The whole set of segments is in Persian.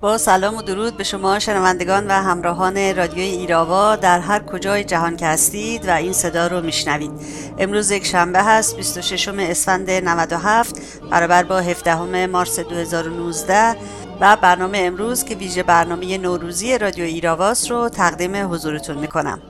با سلام و درود به شما شنوندگان و همراهان رادیوی ایراوا در هر کجای جهان که هستید و این صدا رو میشنوید. امروز یک شنبه هست 26 اسفند 97 برابر با 17 مارس 2019 و برنامه امروز که ویژه برنامه نوروزی رادیو ایراواس رو تقدیم حضورتون می‌کنم.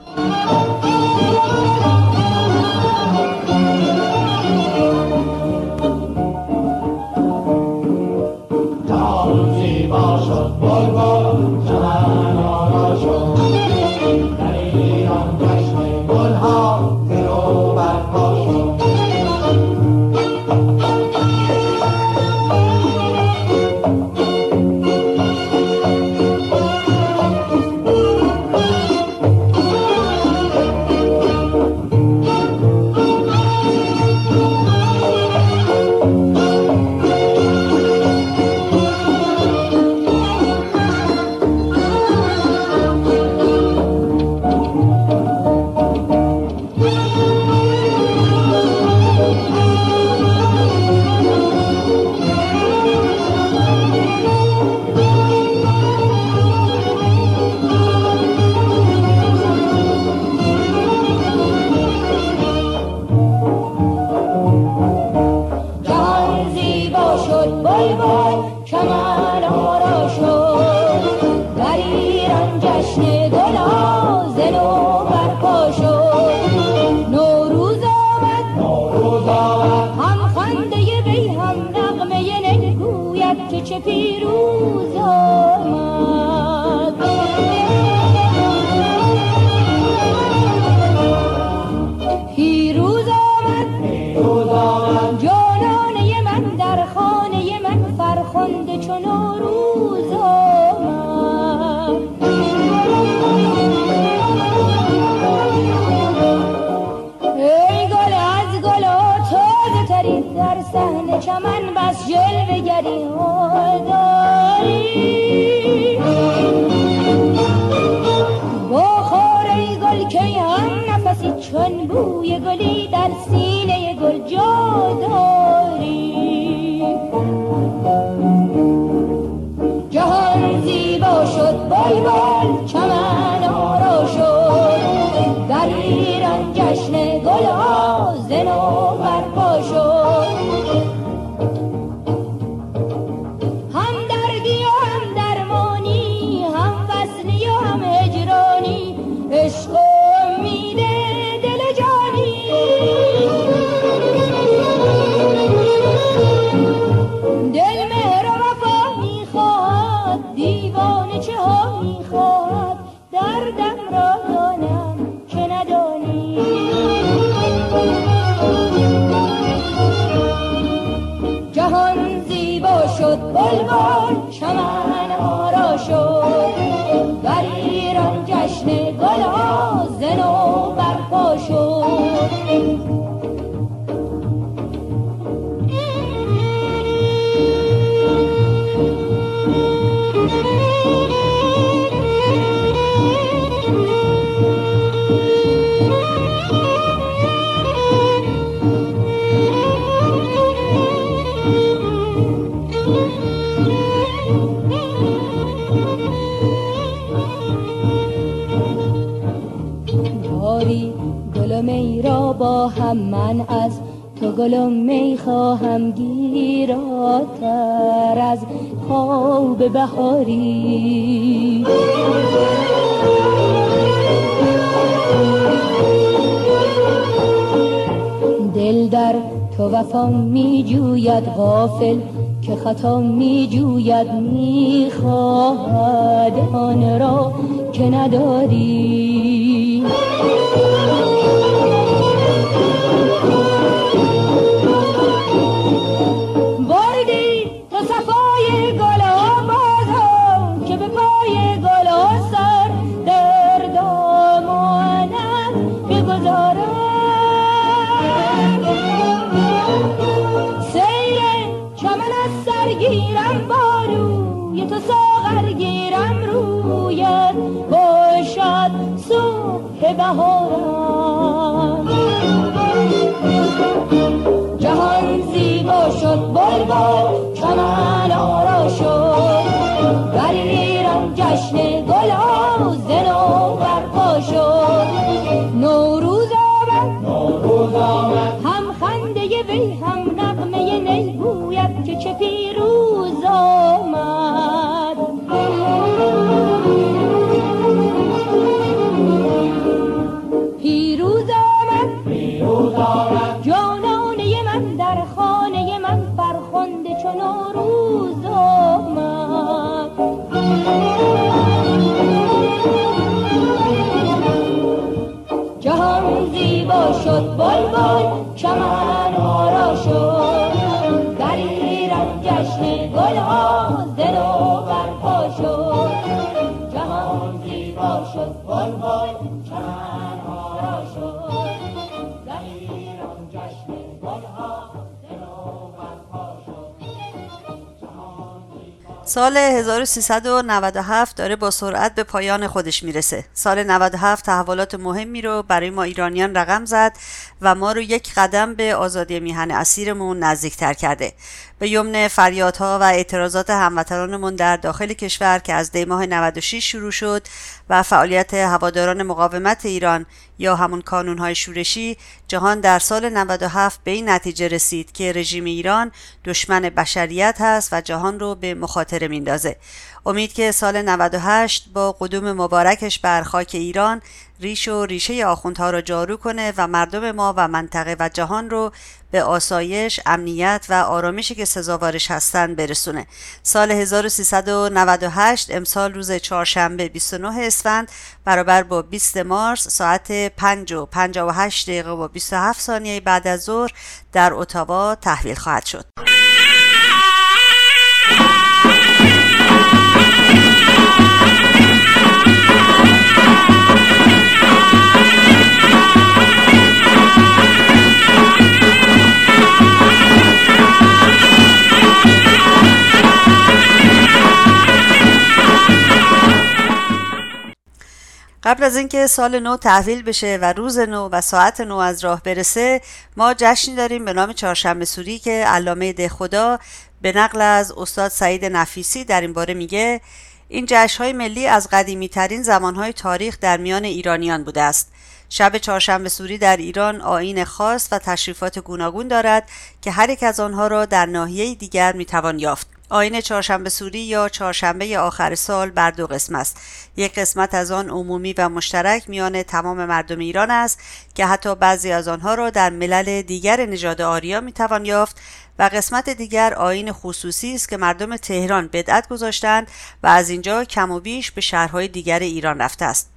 گلم می خواهم گیراتر از خواب بهاری. دل در تو وفا می جوید غافل که خطا می جوید می خواهد آن را که نداری. جهان سال 1397 داره با سرعت به پایان خودش می‌رسه. سال 97 تحولات مهمی رو برای ما ایرانیان رقم زد و ما رو یک قدم به آزادی میهن اسیرمون نزدیکتر کرده. به یمن فریادها و اعتراضات هموطنانمون در داخل کشور که از دیماه 96 شروع شد و فعالیت هواداران مقاومت ایران یا همون کانونهای شورشی جهان در سال 97 به این نتیجه رسید که رژیم ایران دشمن بشریت هست و جهان رو به مخاطره میندازه امید که سال 98 با قدوم مبارکش بر خاک ایران ریش و ریشه آخوندها را جارو کنه و مردم ما و منطقه و جهان رو به آسایش، امنیت و آرامشی که سزاوارش هستند برسونه. سال 1398 امسال روز چهارشنبه 29 اسفند برابر با 20 مارس ساعت 5 و 58 دقیقه و 27 ثانیه بعد از ظهر در اتاوا تحویل خواهد شد. قبل از اینکه سال نو تحویل بشه و روز نو و ساعت نو از راه برسه ما جشنی داریم به نام چهارشنبه سوری که علامه ده خدا به نقل از استاد سعید نفیسی در این باره میگه این جشنهای ملی از قدیمی ترین زمانهای تاریخ در میان ایرانیان بوده است. شب چهارشنبه سوری در ایران آین خاص و تشریفات گوناگون دارد که هر یک از آنها را در ناحیه دیگر می‌توان یافت. آین چهارشنبه سوری یا چهارشنبه آخر سال بر دو قسم است. یک قسمت از آن عمومی و مشترک میان تمام مردم ایران است که حتی بعضی از آنها را در ملل دیگر نژاد آریا می‌توان یافت و قسمت دیگر آین خصوصی است که مردم تهران بدعت گذاشتند و از اینجا کم و بیش به شهرهای دیگر ایران رفته است.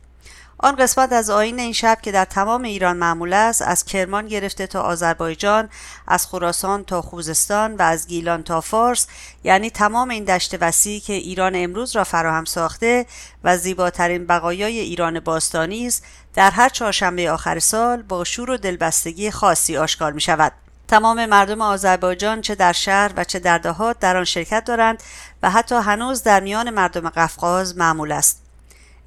آن قسمت از آین این شب که در تمام ایران معمول است از کرمان گرفته تا آذربایجان از خراسان تا خوزستان و از گیلان تا فارس یعنی تمام این دشت وسیعی که ایران امروز را فراهم ساخته و زیباترین بقایای ایران باستانی است در هر چهارشنبه آخر سال با شور و دلبستگی خاصی آشکار می شود تمام مردم آذربایجان چه در شهر و چه در دهات در آن شرکت دارند و حتی هنوز در میان مردم قفقاز معمول است.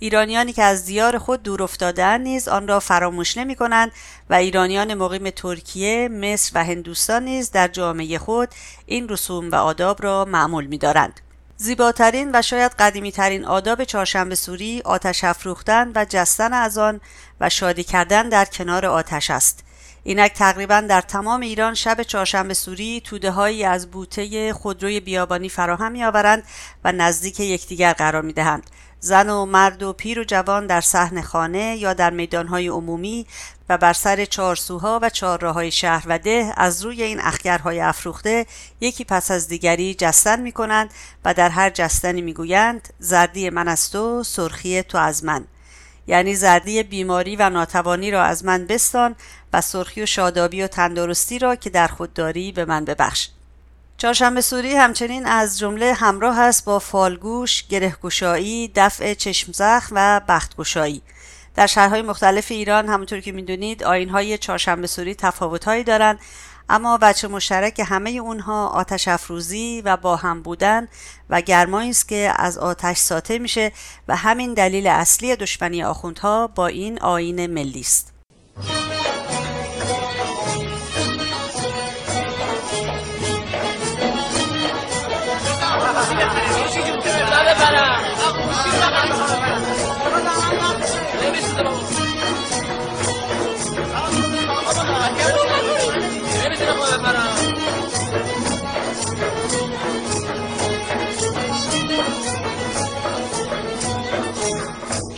ایرانیانی که از دیار خود دور افتادن نیز آن را فراموش نمی کنند و ایرانیان مقیم ترکیه، مصر و هندوستان نیز در جامعه خود این رسوم و آداب را معمول می دارند. زیباترین و شاید قدیمی ترین آداب چهارشنبه سوری آتش افروختن و جستن از آن و شادی کردن در کنار آتش است. اینک تقریبا در تمام ایران شب چهارشنبه سوری توده هایی از بوته خودروی بیابانی فراهم می آورند و نزدیک یکدیگر قرار می دهند. زن و مرد و پیر و جوان در صحن خانه یا در میدانهای عمومی و بر سر چهارسوها و چهارراههای شهر و ده از روی این اخگرهای افروخته یکی پس از دیگری جستن می کنند و در هر جستنی می گویند زردی من از تو سرخی تو از من. یعنی زردی بیماری و ناتوانی را از من بستان و سرخی و شادابی و تندرستی را که در خود داری به من ببخش. چهارشنبه سوری همچنین از جمله همراه است با فالگوش، گرهگشایی، دفع چشم زخم و بختگشایی. در شهرهای مختلف ایران همونطور که می‌دونید آینهای چهارشنبه سوری تفاوتهایی دارند اما بچه مشترک همه اونها آتش افروزی و با هم بودن و گرمایی است که از آتش ساطع میشه و همین دلیل اصلی دشمنی آخوندها با این آین ملی است.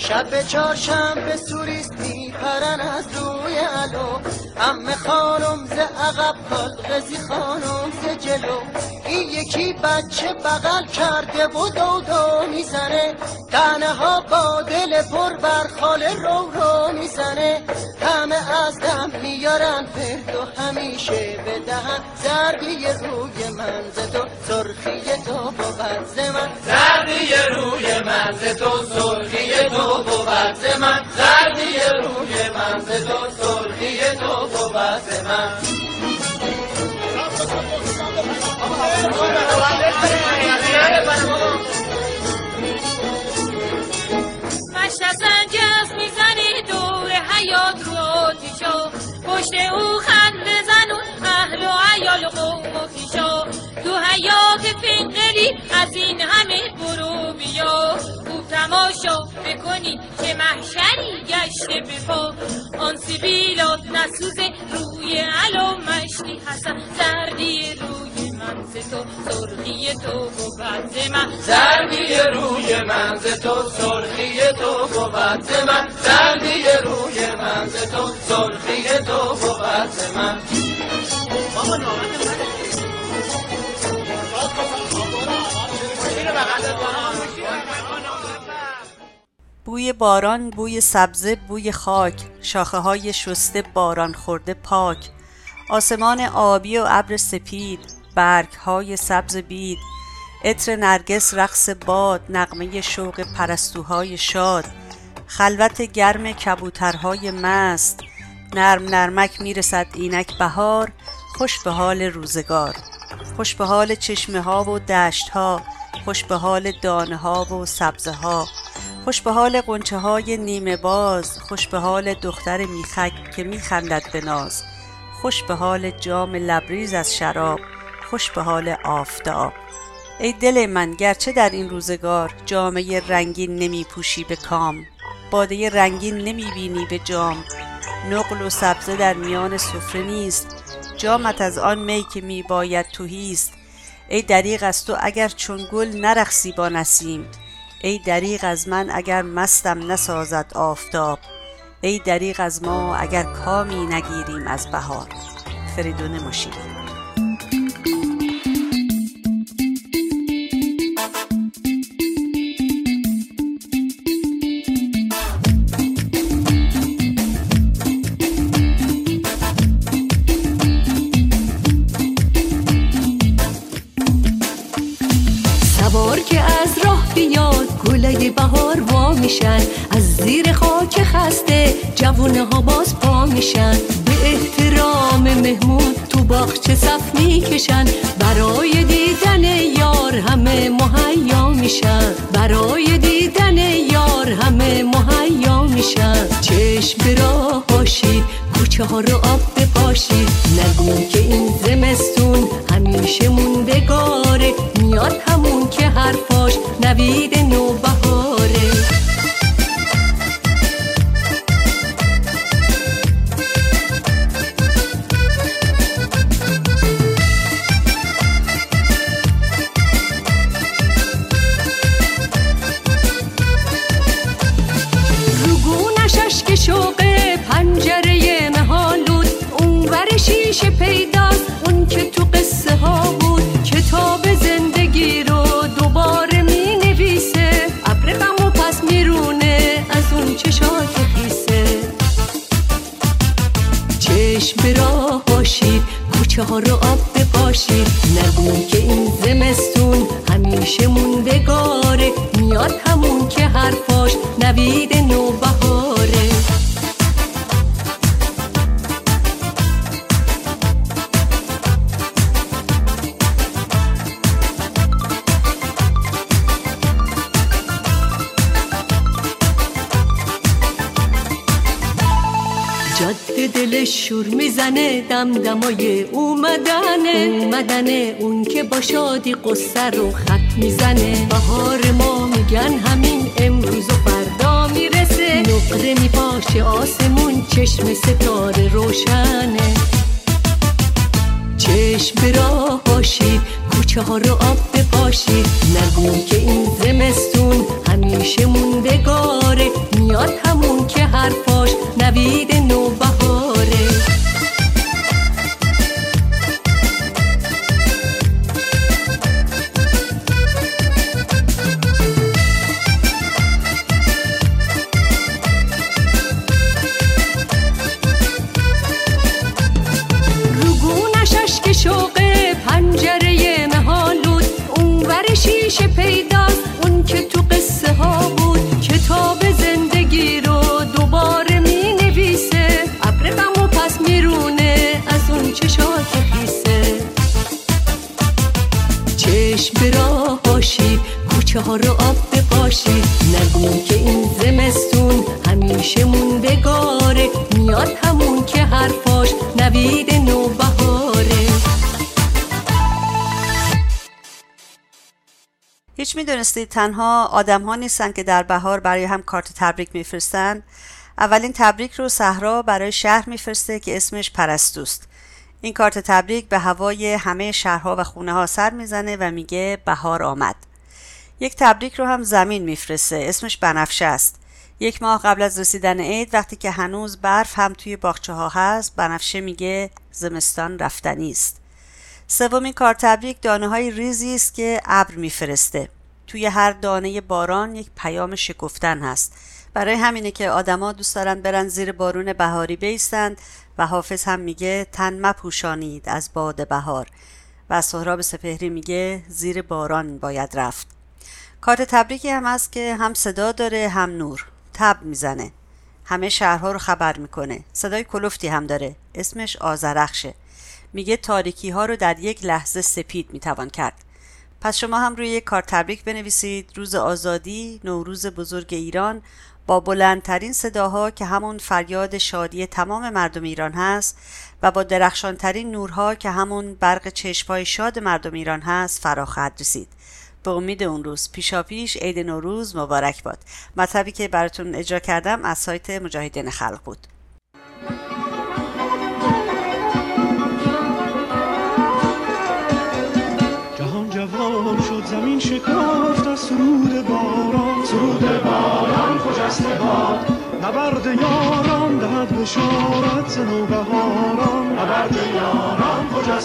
شب چهارشنبه سوریست میپرن از روی علو همه خانم ز عقب قزی خانم ز جلو. این یکی بچه بغل کرده و دو دو می‌زنه. تنه ها با دل پر بر خاله رو رو می‌زنه. همه از دم میارن فرد همیشه بدهن زردی روی منز تو سرخی تو بود من. زردی روی منز تو سرخی تو بود من. زردی روی منز تو سرخی تو بود من. سنجف می‌زنی دور حیات رو آتیشا پشت او خند حیات فنقلی از این همه برو بیا. خوب تماشا بکنی که محشری گشته بپا آن سیبیلات نسوز روی علو مشتی حسن. زردی روی منز تو سرخی تو و بعد من. زردی روی منز تو سرخی تو بود من. زردی روی منز تو سرخی تو بود من. بوی باران بوی سبزه بوی خاک شاخه های شسته باران خورده پاک. آسمان آبی و ابر سپید برگ های سبز بید. عطر نرگس رقص باد نغمه شوق پرستوهای شاد. خلوت گرم کبوترهای مست. نرم نرمک می‌رسد اینک بهار. خوش به حال روزگار. خوش به حال چشمه ها و دشت ها خوش به حال دانه ها و سبزه ها خوش به حال قنچه های نیمه باز خوش به حال دختر میخک که میخندد به ناز خوش به حال جام لبریز از شراب خوش به حال آفتاب. ای دل من گرچه در این روزگار جامه رنگین نمی پوشی به کام باده رنگین نمی بینی به جام. نقل و سبزه در میان سفره نیست جامت از آن می که می باید توهیست ای دریغ از تو اگر چون گل نرقصی با نسیم. ای دریغ از من اگر مستم نسازد آفتاب. ای دریغ از ما اگر کامی نگیریم از بهار. فریدون مشیری میشن به احترام مهمون تو باغچه صف می‌کشن. برای دیدن یار همه مهیا میشن. برای دیدن یار همه مهیا میشن. چشم به راه باشید کوچه ها رو آب کوچه ها رو آب بپاشید نگو که این زمستون همیشه موندگاره. میاد همون که حرفاش نوید نوبهاره. جاده دلش شور می‌زنه دمدمای اومدنه. اون که با شادی قصه رو خط می‌زنه. بهار ما میگن همین امروز و فردا می‌رسه. نقره میپاشه آسمون چشم ستاره روشنه. چشم به باشید کوچه ها رو آب بپاشید نگو که این زمستون همیشه موندگاره. میاد همون که حرفاش نوید نوبهاره کوچه ها رو آب بپاشید نگو که این زمستون همیشه موندگاره. میاد همون که حرفاش نوید نوبهاره. هیچ می‌دونستید تنها آدم ها نیستن که در بهار برای هم کارت تبریک میفرستن. اولین تبریک رو صحرا برای شهر میفرسته که اسمش پرستوست. این کارت تبریک به هوای همه شهرها و خونه ها سر می‌زنه و میگه بهار آمد. یک تبریک رو هم زمین میفرسته. اسمش بنفشه است. یک ماه قبل از رسیدن عید وقتی که هنوز برف هم توی باغچه ها هست بنفشه میگه زمستان رفتنی است. سومین کار تبریک دانه های ریزی است که ابر میفرسته. توی هر دانه باران یک پیام شکفتن هست. برای همینه که آدما دوست دارن برن زیر بارون بهاری بیستند و حافظ هم میگه تن مپوشانید از باد بهار. و سهراب سپهری میگه زیر باران باید رفت. کارت تبریکی هم هست که هم صدا داره هم نور. تب می‌زنه. همه شهرها رو خبر می‌کنه. صدای کلفتی هم داره. اسمش آزرخشه میگه تاریکی ها رو در یک لحظه سپید می‌توان کرد. پس شما هم روی یک کارت تبریک بنویسید. روز آزادی نوروز بزرگ ایران. با بلندترین صداها که همون فریاد شادی تمام مردم ایران هست و با درخشانترین نورها که همون برق چشمای شاد مردم ایران هست فرا خواهد رسید. به امید اون روز. پیشاپیش عید نوروز مبارک باد. مطلبی که براتون اجرا کردم از سایت مجاهدین خلق بود. جهان جوان شد زمین شکافت از سرود باران. سرود باران خجسته باد. نبرد یاران دهد بشارت نوبهاران نبرد یاران باد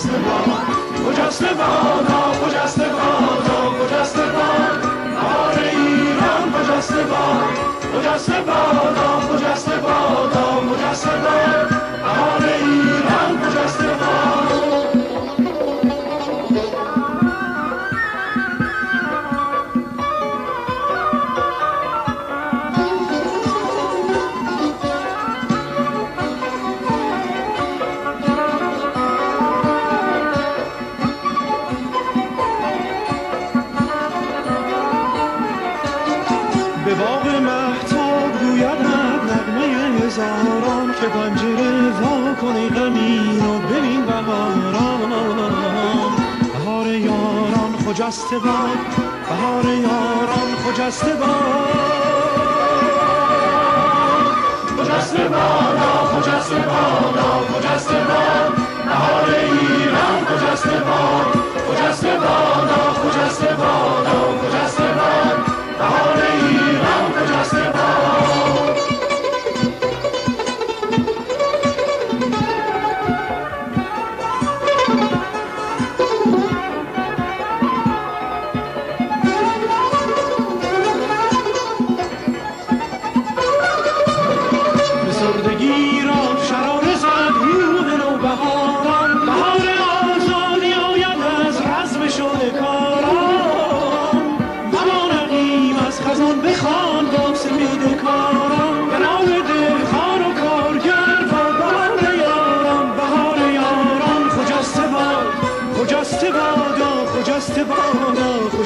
خجسته بادا خجسته بادا خجسته باد. بهار ایران خجسته باد خجسته بادا خجسته بادا خجسته باد. بهار ایران خجسته خجسته باد بهار یاران خجسته باد. خجسته بادا خجسته بادا خجسته باد. بهار ایران خجسته باد خجسته بادا خجسته بادا خجسته باد. بهار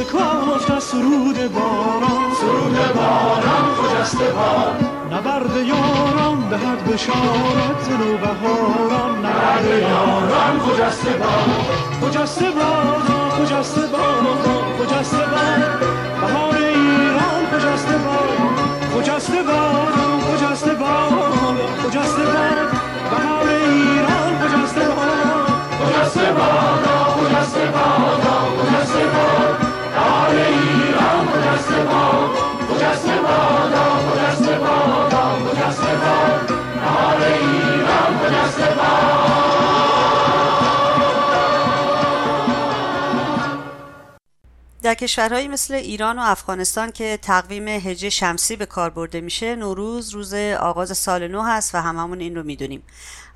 بافت از سرود باران. سرود باران خجسته باد. نبرد یاران دهد بشارت نو بهاران نبرد یاران خجسته باد. خجسته بادا خجسته بادا خجسته باد. بهار ایران خجسته باد. خجسته بادا خجسته بادا خجسته باد. بهار ایران خجسته بادا خجسته بادا خجسته باد بهار ایران خجسته در کشورهایی مثل ایران و افغانستان که تقویم هجری شمسی به کار برده میشه نوروز روز آغاز سال نو هست و هممون این رو می‌دونیم.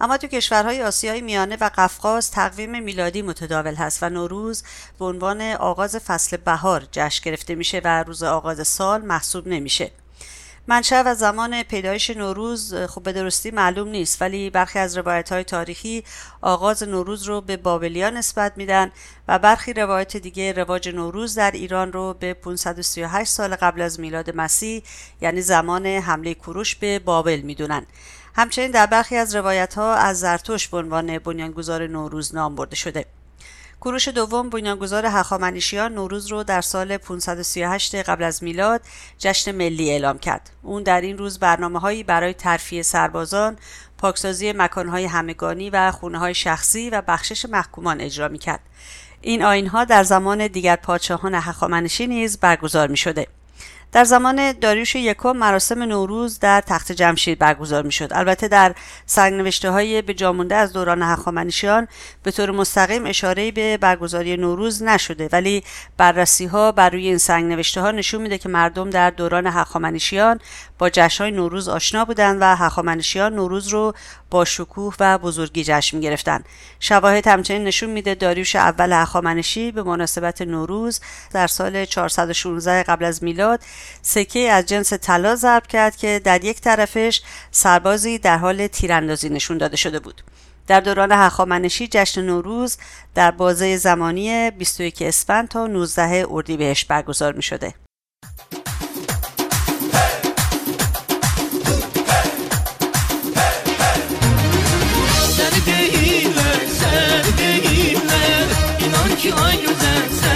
اما تو کشورهای آسیای میانه و قفقاز تقویم میلادی متداول هست و نوروز به عنوان آغاز فصل بهار جشن گرفته میشه و روز آغاز سال محسوب نمیشه. منشأ و زمان پیدایش نوروز خب به درستی معلوم نیست ولی برخی از روایت های تاریخی آغاز نوروز رو به بابلیان نسبت میدن و برخی روایت دیگه رواج نوروز در ایران رو به 538 سال قبل از میلاد مسیح یعنی زمان حمله کوروش به بابل می‌دونن. همچنین در برخی از روایت ها از زرتشت به عنوان بنیانگذار نوروز نام برده شده. کوروش دوم بنیانگذار هخامنشیان نوروز رو در سال 538 قبل از میلاد جشن ملی اعلام کرد. اون در این روز برنامه هایی برای ترفیع سربازان، پاکسازی مکانهای همگانی و خونه های شخصی و بخشش محکومان اجرا می کرد. این آین ها در زمان دیگر پادشاهان هخامنشی نیز برگزار می شده. در زمان داریوش یکم مراسم نوروز در تخت جمشید برگزار می شد. البته در سرنوشته های به جامونده از دوران هخامنشیان به طور مستقیم اشاره به برگزاری نوروز نشده ولی بررسی ها بر روی این سرنوشته ها نشون میده که مردم در دوران هخامنشیان با جشن های نوروز آشنا بودند و هخامنشیان نوروز رو با شکوه و بزرگی جشن می گرفتن. شواهد همچنین نشون میده داریوش اول هخامنشی به مناسبت نوروز در سال 416 قبل از میلاد سکه از جنس طلا ضرب کرد که در یک طرفش سربازی در حال تیراندازی نشون داده شده بود. در دوران هخامنشی جشن نوروز در بازه زمانی 21 اسفند تا 19 اردیبهشت برگزار می شده. Ay güzel seni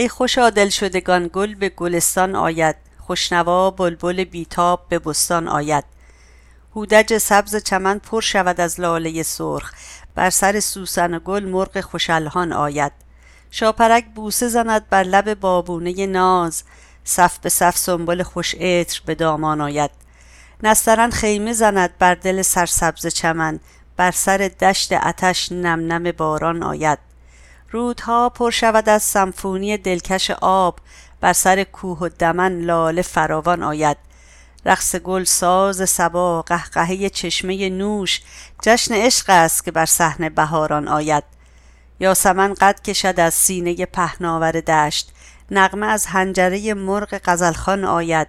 ای خوشا دل شدگان گل به گلستان آید. خوشنوا بلبل بیتاب به بستان آید. هودج سبز چمن پر شود از لاله سرخ. بر سر سوسن گل مرغ خوشالهان آید. شاپرک بوسه زند بر لب بابونه ناز. صف به صف سنبل خوش عطر به دامان آید. نسترن خیمه زند بر دل سرسبز چمن. بر سر دشت اتش نم نم باران آید. رودها پر شود از سمفونی دلکش آب. بر سر کوه و دمن لاله فراوان آید. رقص گل ساز صبا قهقهه چشمه نوش. جشن عشق است که بر صحن بهاران آید. یاسمن قد کشد از سینه پهناور دشت. نغمه از حنجره مرغ غزلخوان آید.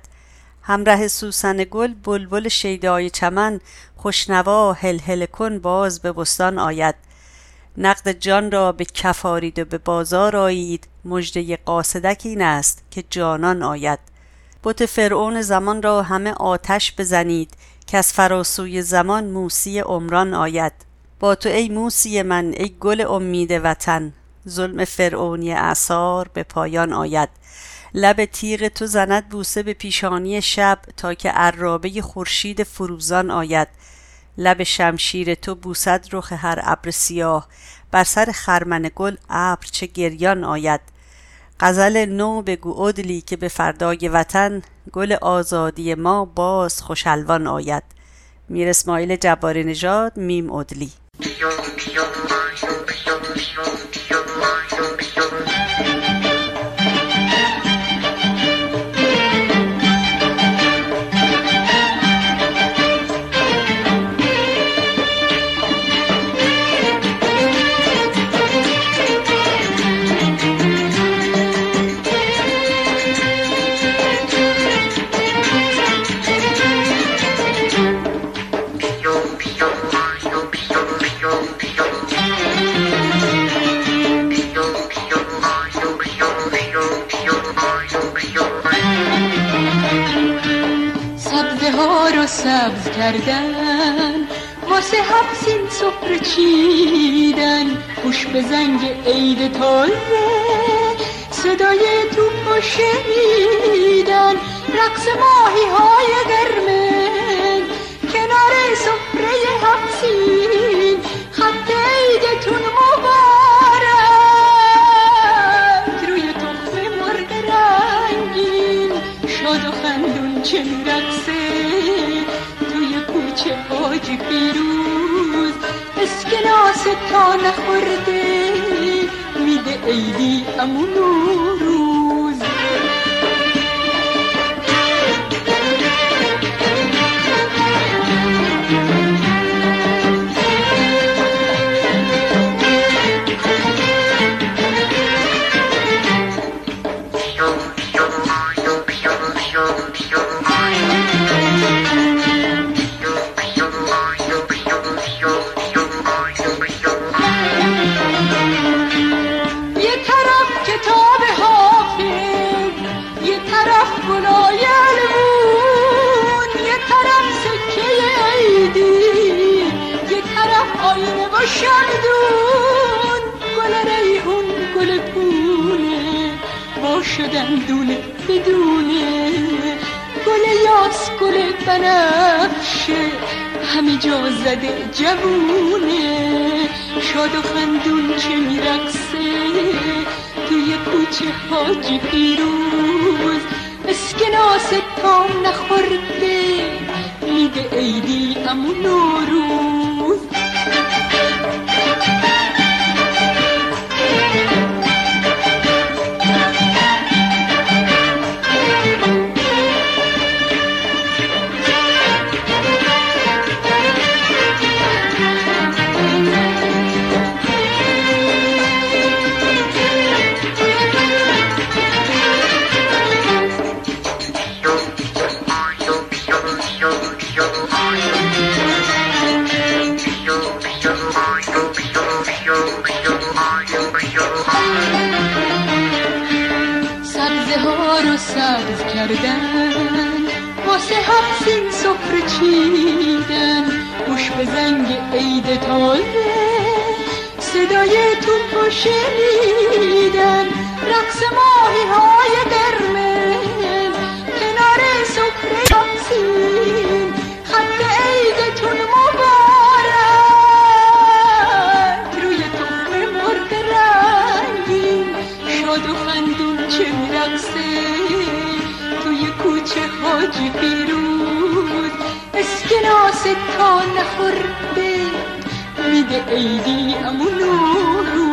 همراه سوسن گل بلبل شیدای چمن. خوشنوا هلهله کن باز به بستان آید. نقد جان را به کف آرید و به بازار آیید. مژده قاصدک این است که جانان آید. بت فرعون زمان را همه آتش بزنید که از فراسوی زمان موسی عمران آید. با تو ای موسی من ای گل امید وطن. ظلم فرعونی اعصار به پایان آید. لب تیغ تو زند بوسه به پیشانی شب تا که عرابه خورشید فروزان آید. لب شمشیر تو بوسد رخ هر ابر سیاه. بر سر خرمن گل ابر چه گریان آید. غزل نو بگو عدلی که به فردای وطن. گل آزادی ما باز خوشالوان آید. میر اسماعیل جباری نژاد میم عدلی. کردن واسه حبسین سفره چیدن. گوش به زنگ عید تازه صدای توپ و شنیدن رقص ماهی های قرمز تا نخورده میده عیدی امون روز شدن دونه بدونه. گل یاس گل بنفشه همه جا زده جوونه. شاد و خندون چه میرقصه؟ توی کوچه حاجی پیروز اسکناس تا نخورده میده عیدی امو نوروز. عید تازه صدای توپ و شنیدن رقص ماهی های قرمز. کنار سفره یاسین خط عیدتون مبارک. روی تخم مرغ رنگین. شاد و خندون چه میرقصه توی کوچه حاجی پیروز اسکناس تا نخورده میده عیدی امو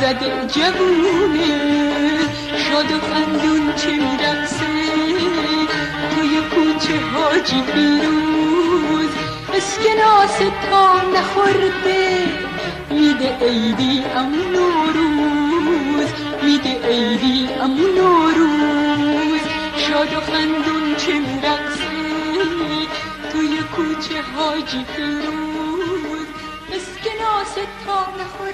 زده جوونه شاد و خندون چه میرقصه؟ توی کوچه حاجی پیروز اسکناس تا نخورده. میده عیدی امو نوروز میده عیدی امو نوروز. شاد و خندون چه میرقصه؟ توی کوچه حاجی پیروز اسکناس تا نخورده.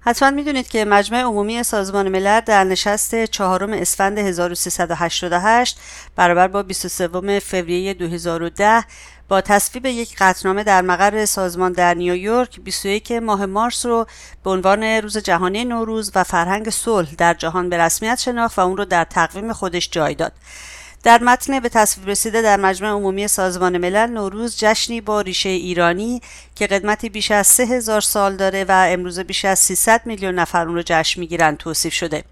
حتما می‌دونید که مجمع عمومی سازمان ملل در نشست چهارم اسفند 1388 برابر با 23 فوریه 2010 با تصویب یک قطعنامه در مقر سازمان در نیویورک 21 ماه مارس رو به عنوان روز جهانی نوروز و فرهنگ صلح در جهان به رسمیت شناخت و اون رو در تقویم خودش جای داد. در متن به تصویب رسیده در مجمع عمومی سازمان ملل نوروز جشنی با ریشه ایرانی که قدمتی بیش از 3000 سال داره و امروزه بیش از 300 میلیون نفر اون رو جشن می‌گیرن توصیف شده.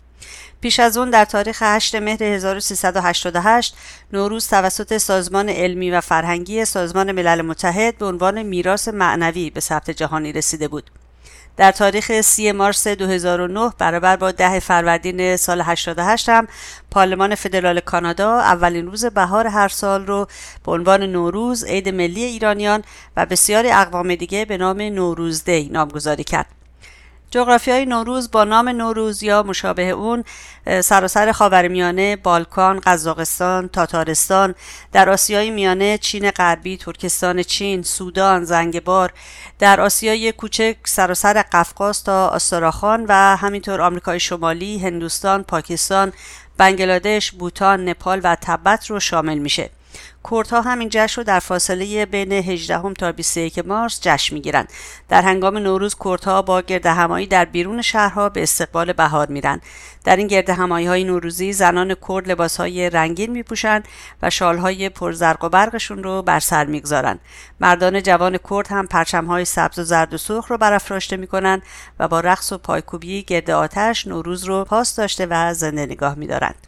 پیش از اون در تاریخ 8 مهر 1388 نوروز توسط سازمان علمی و فرهنگی سازمان ملل متحد به عنوان میراث معنوی به ثبت جهانی رسیده بود. در تاریخ 30 مارس 2009 برابر با 10 فروردین سال 88 هم پارلمان فدرال کانادا اولین روز بهار هر سال رو به عنوان نوروز عید ملی ایرانیان و بسیاری اقوام دیگه به نام نوروز دی نامگذاری کرد. جغرافی های نوروز با نام نوروز یا مشابه اون سراسر خاورمیانه، بالکان، قزاقستان، تاتارستان، در آسیای میانه، چین غربی، ترکستان چین، سودان، زنگبار، در آسیای کوچک سراسر قفقاز تا آستراخان و همینطور آمریکای شمالی، هندوستان، پاکستان، بنگلادش، بوتان، نپال و تبت رو شامل میشه. کردها همین جشن رو در فاصله بین 18 تا 21 مارس جشن می‌گیرن در هنگام نوروز کردها با گرد همایی در بیرون شهرها به استقبال بهار میرن در این گرد همایی های نوروزی زنان کرد لباس های رنگین میپوشن و شال های پرزرق و برقشون رو بر سر می‌گذارن مردان جوان کرد هم پرچم های سبز و زرد و سرخ رو برافراشته می‌کنن و با رقص و پایکوبی گرد آتش نوروز رو پاس داشته و زنده نگاه میدارند.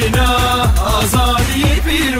Aşina azadi bir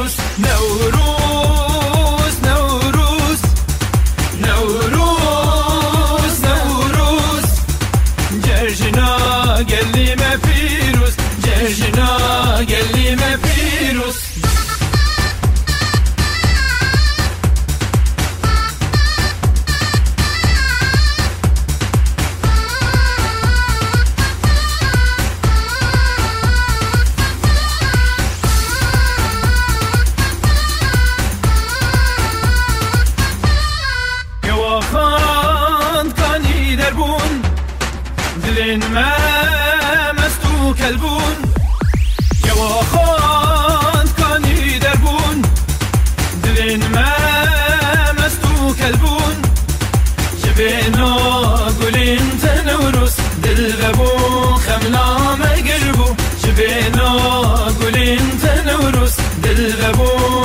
العروس دل غبون.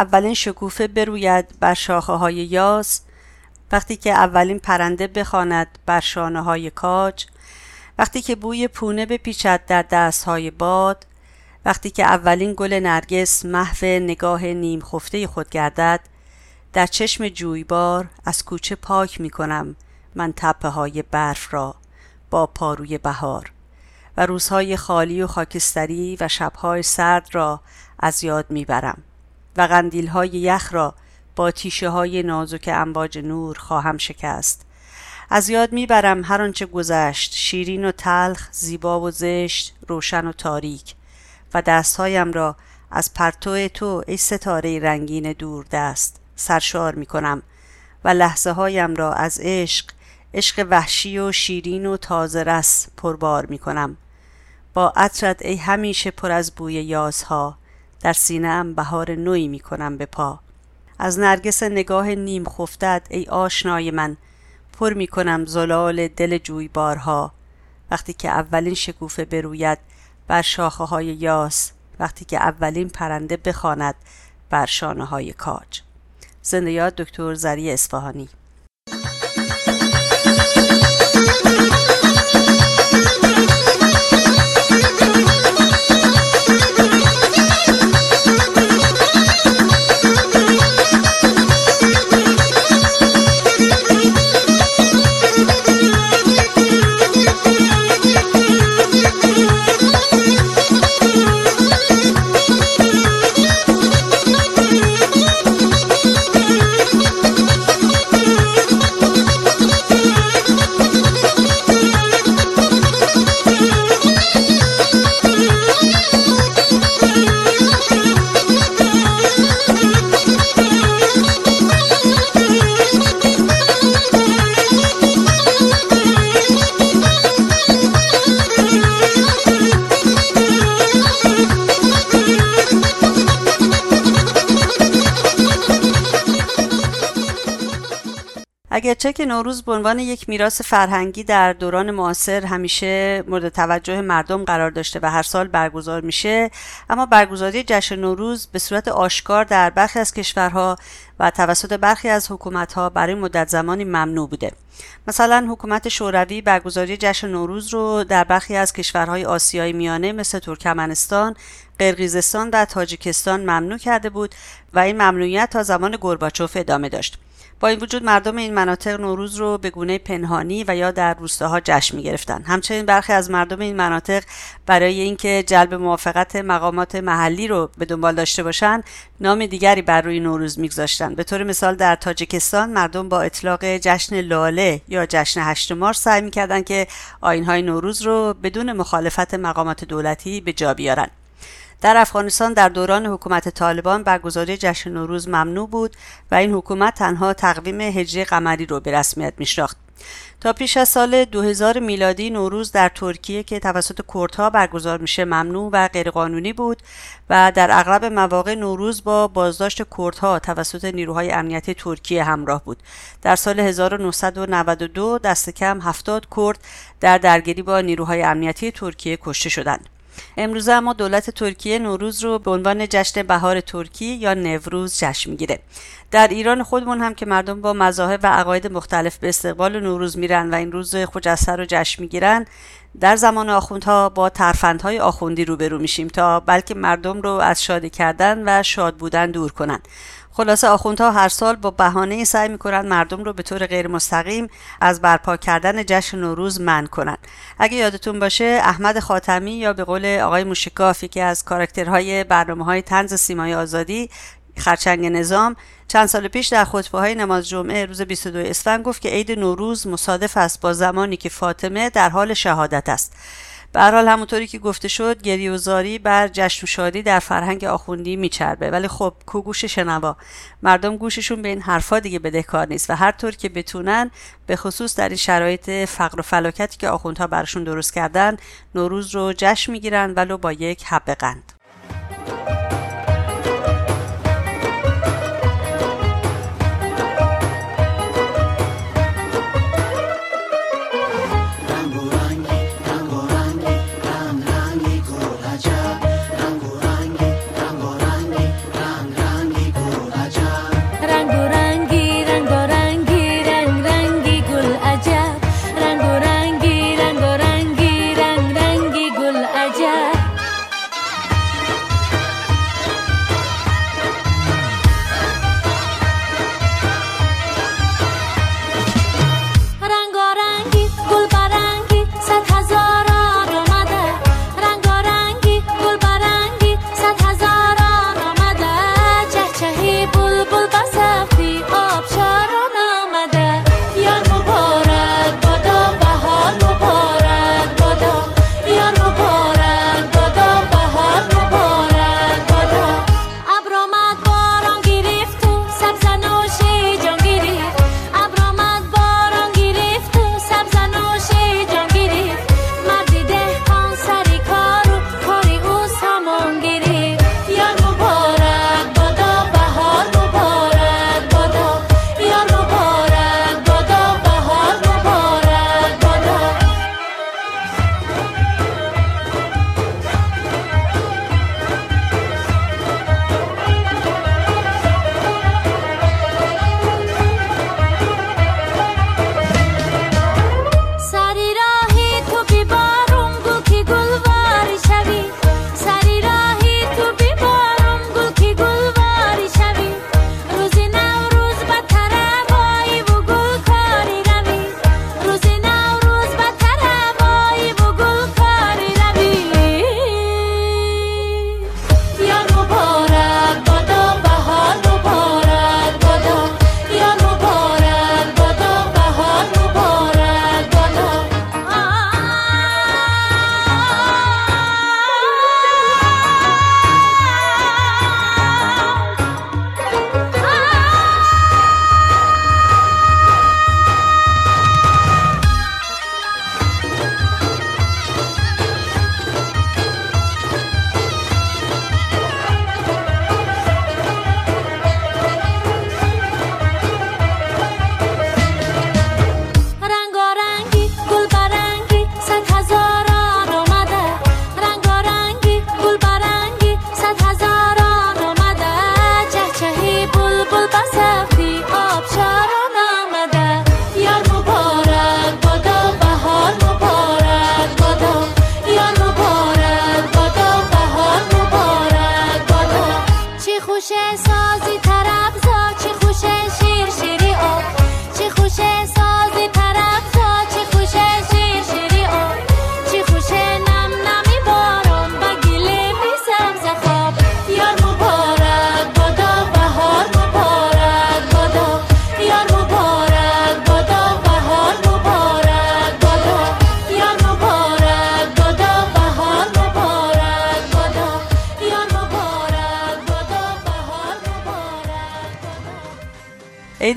اولین شکوفه بروید بر شاخه های یاس. وقتی که اولین پرنده بخواند بر شانه های کاج. وقتی که بوی پونه بپیچد در دست های باد. وقتی که اولین گل نرگس محو نگاه نیم خفته خود گردد. در چشم جویبار از کوچه پاک می کنم من تپه های برف را با پاروی بهار. و روزهای خالی و خاکستری و شبهای سرد را از یاد می‌برم و قندیل های یخ را با تیشه های نازک امواج نور خواهم شکست. از یاد می‌برم هر آنچه گذشت شیرین و تلخ زیبا و زشت روشن و تاریک و دستهایم را از پرتو تو ای ستاره رنگین دور دست سرشار می کنم و لحظه هایم را از عشق عشق وحشی و شیرین و تازه رس پربار می کنم با عطرت ای همیشه پر از بوی یازها در سینه ام بهار نوی می کنم به پا. از نرگس نگاه نیم خفتت ای آشنای من پر می کنم زلال دل جویبارها. وقتی که اولین شکوفه بروید بر شاخه های یاس وقتی که اولین پرنده بخواند بر شانه های کاج. زنده یاد دکتر زری اصفهانی. اگرچه که نوروز به عنوان یک میراث فرهنگی در دوران معاصر همیشه مورد توجه مردم قرار داشته و هر سال برگزار میشه اما برگزاری جشن نوروز به صورت آشکار در برخی از کشورها و توسط برخی از حکومتها برای مدت زمانی ممنوع بوده مثلا حکومت شوروی برگزاری جشن نوروز رو در برخی از کشورهای آسیای میانه مثل ترکمنستان، قرقیزستان و تاجیکستان ممنوع کرده بود و این ممنوعیت تا زمان گورباچوف ادامه داشت. با این وجود مردم این مناطق نوروز رو به گونه پنهانی و یا در روستاها جشن می گرفتن. همچنین برخی از مردم این مناطق برای اینکه جلب موافقت مقامات محلی رو به دنبال داشته باشند نام دیگری بر روی نوروز میگذاشتند به طور مثال در تاجیکستان مردم با اطلاق جشن لاله یا جشن هشت مارس سعی می‌کردند که آینهای نوروز رو بدون مخالفت مقامات دولتی به جا بیارن در افغانستان در دوران حکومت طالبان برگزاری جشن نوروز ممنوع بود و این حکومت تنها تقویم هجری قمری رو به رسمیت میشناخت. تا پیش از سال 2000 میلادی نوروز در ترکیه که توسط کردها برگزار میشه ممنوع و غیرقانونی بود و در اغلب مواقع نوروز با بازداشت کردها توسط نیروهای امنیتی ترکیه همراه بود. در سال 1992 دست کم 70 کرد در درگیری با نیروهای امنیتی ترکیه کشته شدند. امروزه اما دولت ترکیه نوروز رو به عنوان جشن بهار ترکی یا نوروز جشن می‌گیره. در ایران خودمون هم که مردم با مذاهب و عقاید مختلف به استقبال نوروز میرن و این روز خجسته رو جشن می‌گیرن در زمان آخوندها با ترفندهای آخوندی روبرو میشیم تا بلکه مردم رو از شادی کردن و شاد بودن دور کنن خلاصه آخوندها هر سال با بهانه سعی می‌کنن مردم رو به طور غیر مستقیم از برپا کردن جشن نوروز من کنن اگه یادتون باشه احمد خاتمی یا به قول آقای موشکاف یکی از کاراکترهای برنامه های تنز سیمای آزادی خرچنگ نظام چند سال پیش در خطبه های نماز جمعه روز 22 اسفند گفت که عید نوروز مصادف است با زمانی که فاطمه در حال شهادت است. به حال همونطوری که گفته شد گریوزاری بر جشن و شادی در فرهنگ آخوندی میچربه. ولی خب کو گوش شنوا. مردم گوششون به این حرفا دیگه بدهکار نیست و هر طور که بتونن به خصوص در این شرایط فقر و فلاکتی که آخوندها براشون درست کردن نوروز رو جشن می‌گیرن ولو با یک حب قند.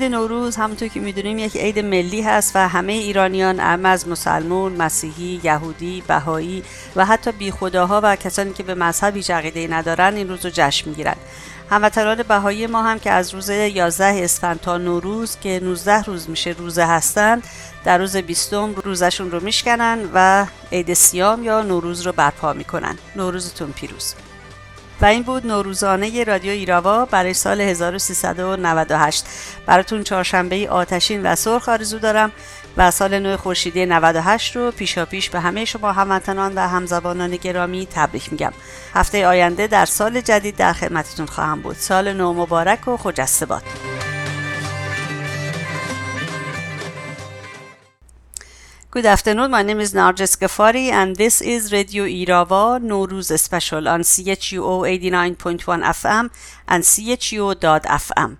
نوروز همونطور که می‌دونیم یک عید ملی هست و همه ایرانیان اما از مسلمون، مسیحی، یهودی، بهایی و حتی بیخداها و کسانی که به مذهبی عقیده ندارن این روز رو جشن می‌گیرند. هموطنان بهایی ما هم که از روز 11 اسفند تا نوروز که 19 روز میشه روزه هستند در روز 20 روزشون رو میشکنن و عید سیام یا نوروز رو برپا می‌کنن نوروزتون پیروز و این بود نوروزانه رادیو ایراوا برای سال 1398 براتون چهارشنبه آتشین و سرخ آرزو دارم و سال نو خورشیدی 98 رو پیشا پیش به همه شما هموطنان و همزبانان گرامی تبریک میگم. هفته آینده در سال جدید در خدمتتون خواهم بود. سال نو مبارک و خجسته باد. Good afternoon. My name is Narges Gafari, and this is Radio Irava Nowruz special on CHUO 89.1 FM and CHUO.FM.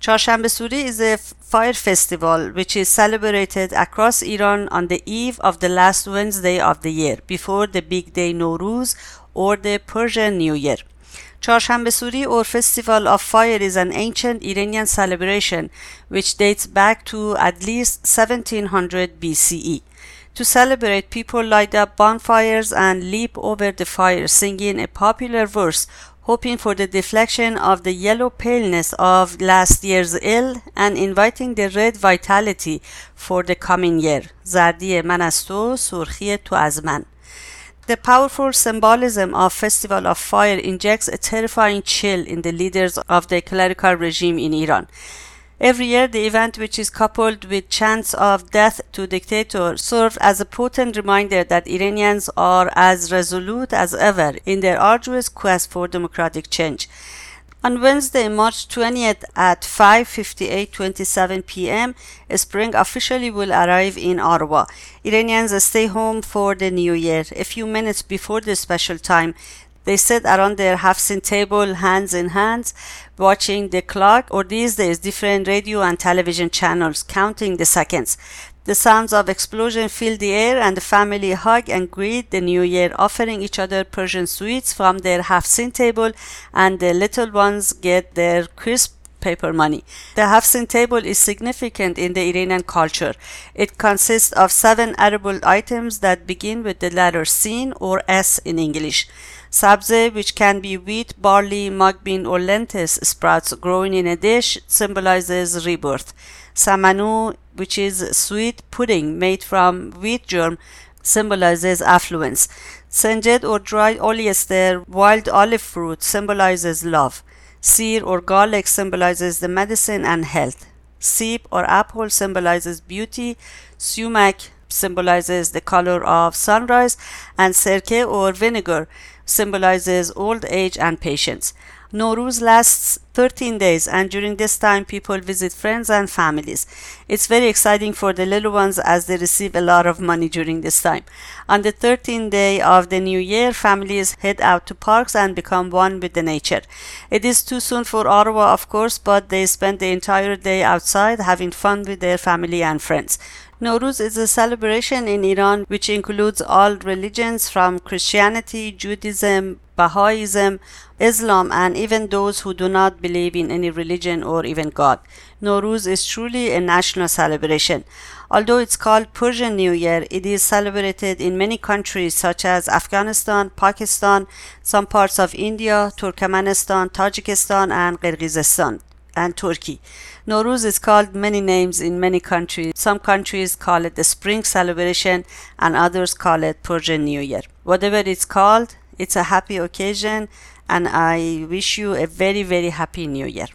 Charshambe Suri is a fire festival which is celebrated across Iran on the eve of the last Wednesday of the year, before the big day Nowruz or the Persian New Year. Charshambe Suri or Festival of Fire is an ancient Iranian celebration which dates back to at least 1700 BCE. To celebrate, people light up bonfires and leap over the fire, singing a popular verse, hoping for the deflection of the yellow paleness of last year's ill and inviting the red vitality for the coming year. زردی من از تو، سرخی تو از من. The powerful symbolism of Festival of Fire injects a terrifying chill in the leaders of the clerical regime in Iran. Every year, the event, which is coupled with chants of death to dictator, serves as a potent reminder that Iranians are as resolute as ever in their arduous quest for democratic change. On Wednesday, March 20th at 5:58:27 p.m., spring officially will arrive in Ottawa. Iranians stay home for the new year. A few minutes before the special time, they sit around their Hafsin table, hands in hands, watching the clock, or these days different radio and television channels, counting the seconds. The sounds of explosion fill the air, and the family hug and greet the new year, offering each other Persian sweets from their Hafsin table, and the little ones get their crisp paper money. The Hafsin table is significant in the Iranian culture. It consists of seven edible items that begin with the letter Sin or S in English. Sabze, which can be wheat, barley, mung bean, or lentils sprouts growing in a dish, symbolizes rebirth. Samanu, which is sweet pudding made from wheat germ, symbolizes affluence. Senjed or dried polyester, wild olive fruit, symbolizes love. Seer or garlic symbolizes the medicine and health. Seep or apple symbolizes beauty. Sumac symbolizes the color of sunrise. And serke or vinegar symbolizes old age and patience. Nowruz lasts 13 days, and during this time, people visit friends and families. It's very exciting for the little ones as they receive a lot of money during this time. On the 13th day of the new year, families head out to parks and become one with the nature. It is too soon for Ottawa, of course, but they spend the entire day outside having fun with their family and friends. Nowruz is a celebration in Iran which includes all religions from Christianity, Judaism, Baha'ism, Islam, and even those who do not believe in any religion or even God. Nowruz is truly a national celebration. Although it's called Persian New Year, it is celebrated in many countries such as Afghanistan, Pakistan, some parts of India, Turkmenistan, Tajikistan, and Kyrgyzstan and Turkey. Nowruz is called many names in many countries. Some countries call it the spring celebration and others call it Persian New Year. Whatever it's called, it's a happy occasion and I wish you a very very happy new year.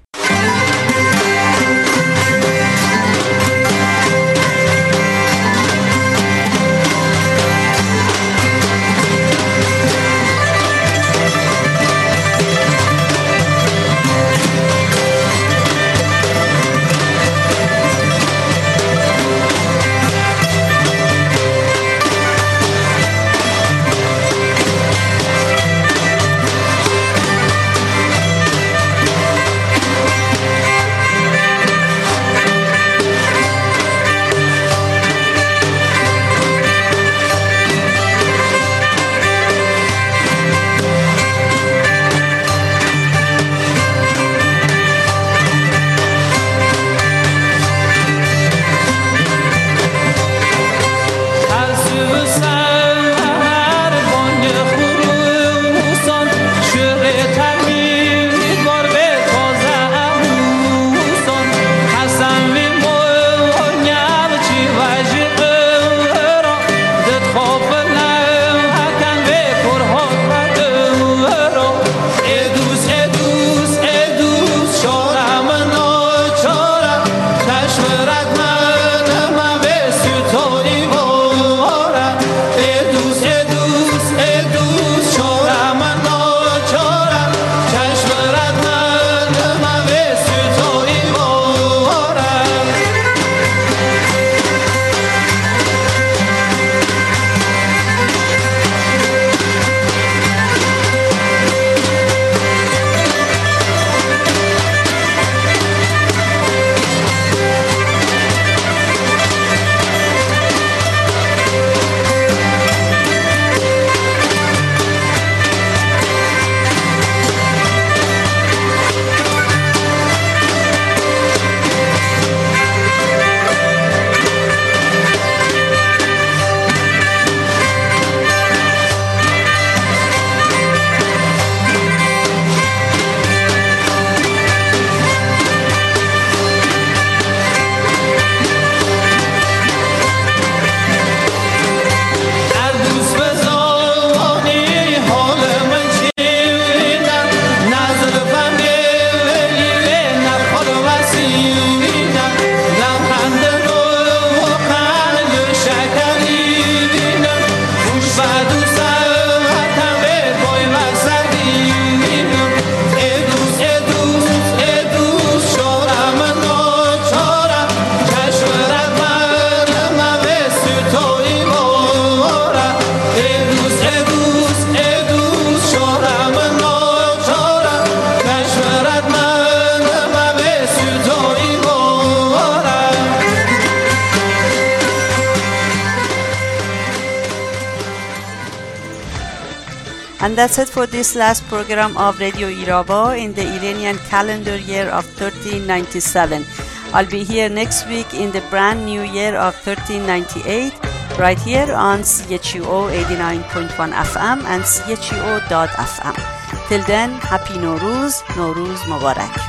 That's it for this last program of Radio Irava in the Iranian calendar year of 1397. I'll be here next week in the brand new year of 1398 right here on CHUO 89.1 FM and CHUO.FM. Till then, happy Nowruz, Nowruz Mubarak.